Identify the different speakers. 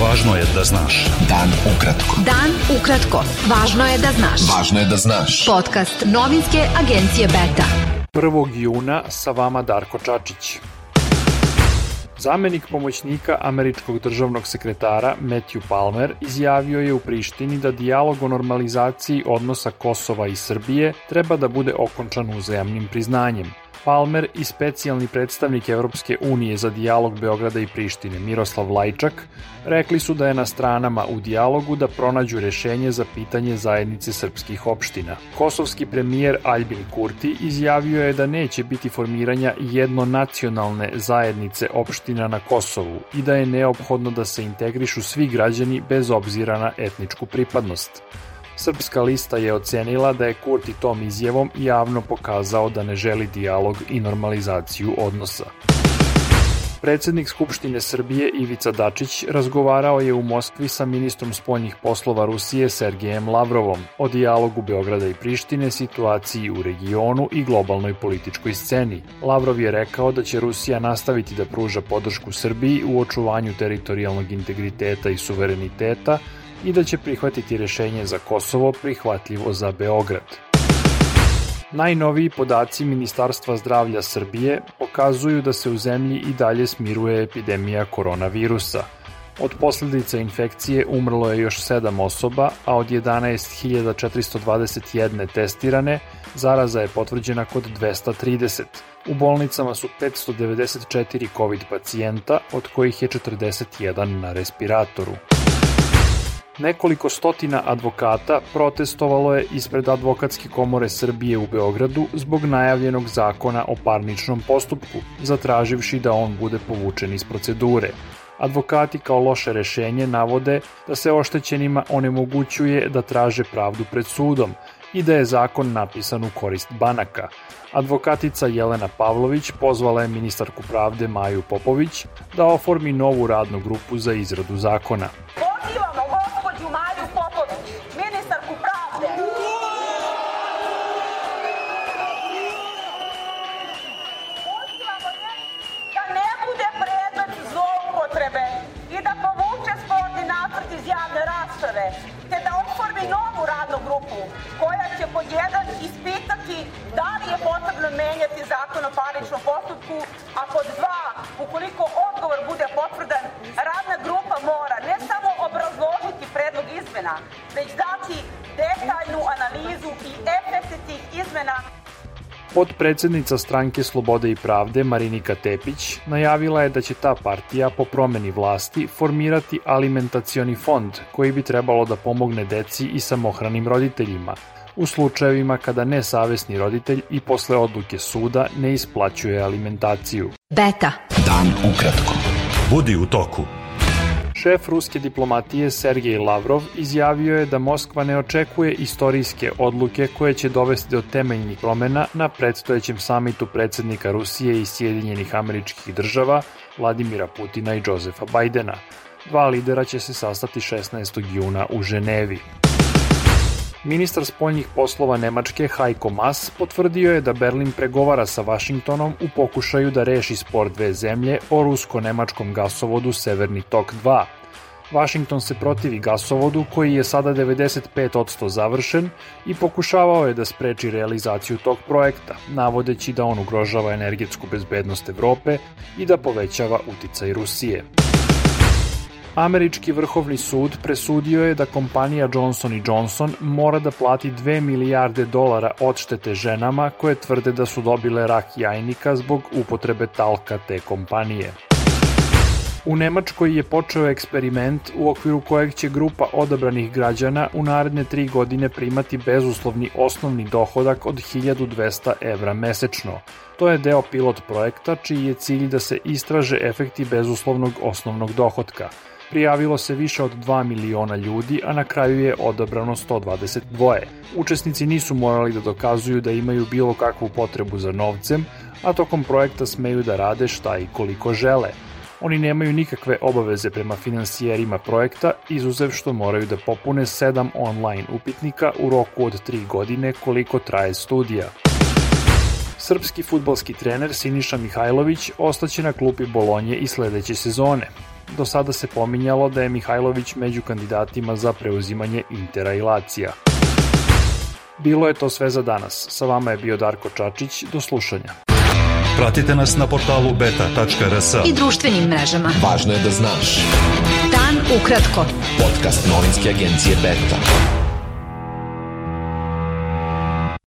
Speaker 1: Važno je da znaš.
Speaker 2: Dan ukratko.
Speaker 3: Dan ukratko. Važno je da znaš.
Speaker 2: Važno je da znaš.
Speaker 3: Podcast novinske agencije Beta.
Speaker 4: 1. juna sa vama Darko Čačić. Zamenik pomoćnika američkog državnog sekretara Matthew Palmer izjavio je u Prištini da dijalog o normalizaciji odnosa Kosova i Srbije treba da bude okončan uzajamnim priznanjem. Palmer i specijalni predstavnik Evropske unije za dijalog Beograda i Prištine Miroslav Lajčak rekli su da je na stranama u dijalogu da pronađu rešenje za pitanje zajednice srpskih opština. Kosovski premijer Albin Kurti izjavio je da neće biti formiranja jednonacionalne zajednice opština na Kosovu i da je neophodno da se integrišu svi građani bez obzira na etničku pripadnost. Srpska lista je ocenila da je Kurti tom izjevom javno pokazao da ne želi dijalog i normalizaciju odnosa. Predsednik Skupštine Srbije Ivica Dačić razgovarao je u Moskvi sa ministrom spoljnih poslova Rusije Sergejem Lavrovom o dijalogu Beograda i Prištine, situaciji u regionu i globalnoj političkoj sceni. Lavrov je rekao da će Rusija nastaviti da pruža podršku Srbiji u očuvanju teritorijalnog integriteta i suvereniteta, i da će prihvatiti rešenje za Kosovo prihvatljivo za Beograd. Najnoviji podaci Ministarstva zdravlja Srbije pokazuju da se u zemlji i dalje smiruje epidemija koronavirusa. Od posledica infekcije umrlo je još 7 osoba, a od 11.421 testirane zaraza je potvrđena kod 230. U bolnicama su 594 COVID pacijenta, od kojih je 41 na respiratoru. Nekoliko stotina advokata protestovalo je ispred Advokatske komore Srbije u Beogradu zbog najavljenog zakona o parničnom postupku, zatraživši da on bude povučen iz procedure. Advokati kao loše rešenje navode da se oštećenima onemogućuje da traže pravdu pred sudom i da je zakon napisan u korist banaka. Advokatica Jelena Pavlović pozvala je ministarku pravde Maju Popović da oformi novu radnu grupu za izradu zakona.
Speaker 5: Grupu koja će pod jedan ispitati da li je potrebno menjati zakon o parničnom postupku, a pod dva, ukoliko odgovor bude potvrdan, radna grupa mora ne samo obrazložiti predlog izmena, već dati detaljnu analizu i efekte tih izmena
Speaker 4: Podpredsednica stranke Slobode i pravde Marinika Tepić najavila je da će ta partija po promeni vlasti formirati alimentacioni fond koji bi trebalo da pomogne deci i samohranim roditeljima u slučajevima kada nesavesni roditelj i posle odluke suda ne isplaćuje alimentaciju.
Speaker 3: Beta.
Speaker 2: Dan ukratko.
Speaker 1: Budi u toku.
Speaker 4: Šef ruske diplomatije Sergej Lavrov izjavio je da Moskva ne očekuje istorijske odluke koje će dovesti do temeljnih promena na predstojećem samitu predsednika Rusije i Sjedinjenih američkih država Vladimira Putina i Josefa Bajdena. Dva lidera će se sastati 16. juna u Ženevi. Ministar spoljnih poslova Nemačke Heiko Maas potvrdio je da Berlin pregovara sa Vašingtonom u pokušaju da reši spor dve zemlje o rusko-nemačkom gasovodu Severni tok 2. Vašington se protivi gasovodu koji je sada 95% završen i pokušavao je da spreči realizaciju tog projekta, navodeći da on ugrožava energetsku bezbednost Evrope i da povećava uticaj Rusije. Američki vrhovni sud presudio je da kompanija Johnson Johnson mora da plati 2 milijarde dolara odštete ženama koje tvrde da su dobile rak jajnika zbog upotrebe talka te kompanije. U Nemačkoj je počeo eksperiment u okviru kojeg će grupa odabranih građana u naredne tri godine primati bezuslovni osnovni dohodak od 1200 evra mesečno. To je deo pilot projekta čiji je cilj da se istraže efekti bezuslovnog osnovnog dohodka – Prijavilo se više od 2 miliona ljudi, a na kraju je odabrano 122. Učesnici nisu morali da dokazuju da imaju bilo kakvu potrebu za novcem, a tokom projekta smeju da rade šta i koliko žele. Oni nemaju nikakve obaveze prema finansijerima projekta, izuzev što moraju da popune 7 online upitnika u roku od 3 godine koliko traje studija. Srpski futbalski trener Siniša Mihajlović ostaće na klupi Bolonje i sledeće sezone. Do sada se pominjalo da je Mihajlović među kandidatima za preuzimanje Intera i Lacija. Bilo je to sve za danas. Sa vama je bio Darko Čačić. Do slušanja.
Speaker 1: Pratite nas na portalu beta.rs.
Speaker 3: I društvenim mrežama.
Speaker 2: Važno je da znaš.
Speaker 3: Dan ukratko.
Speaker 2: Podcast novinske agencije Beta.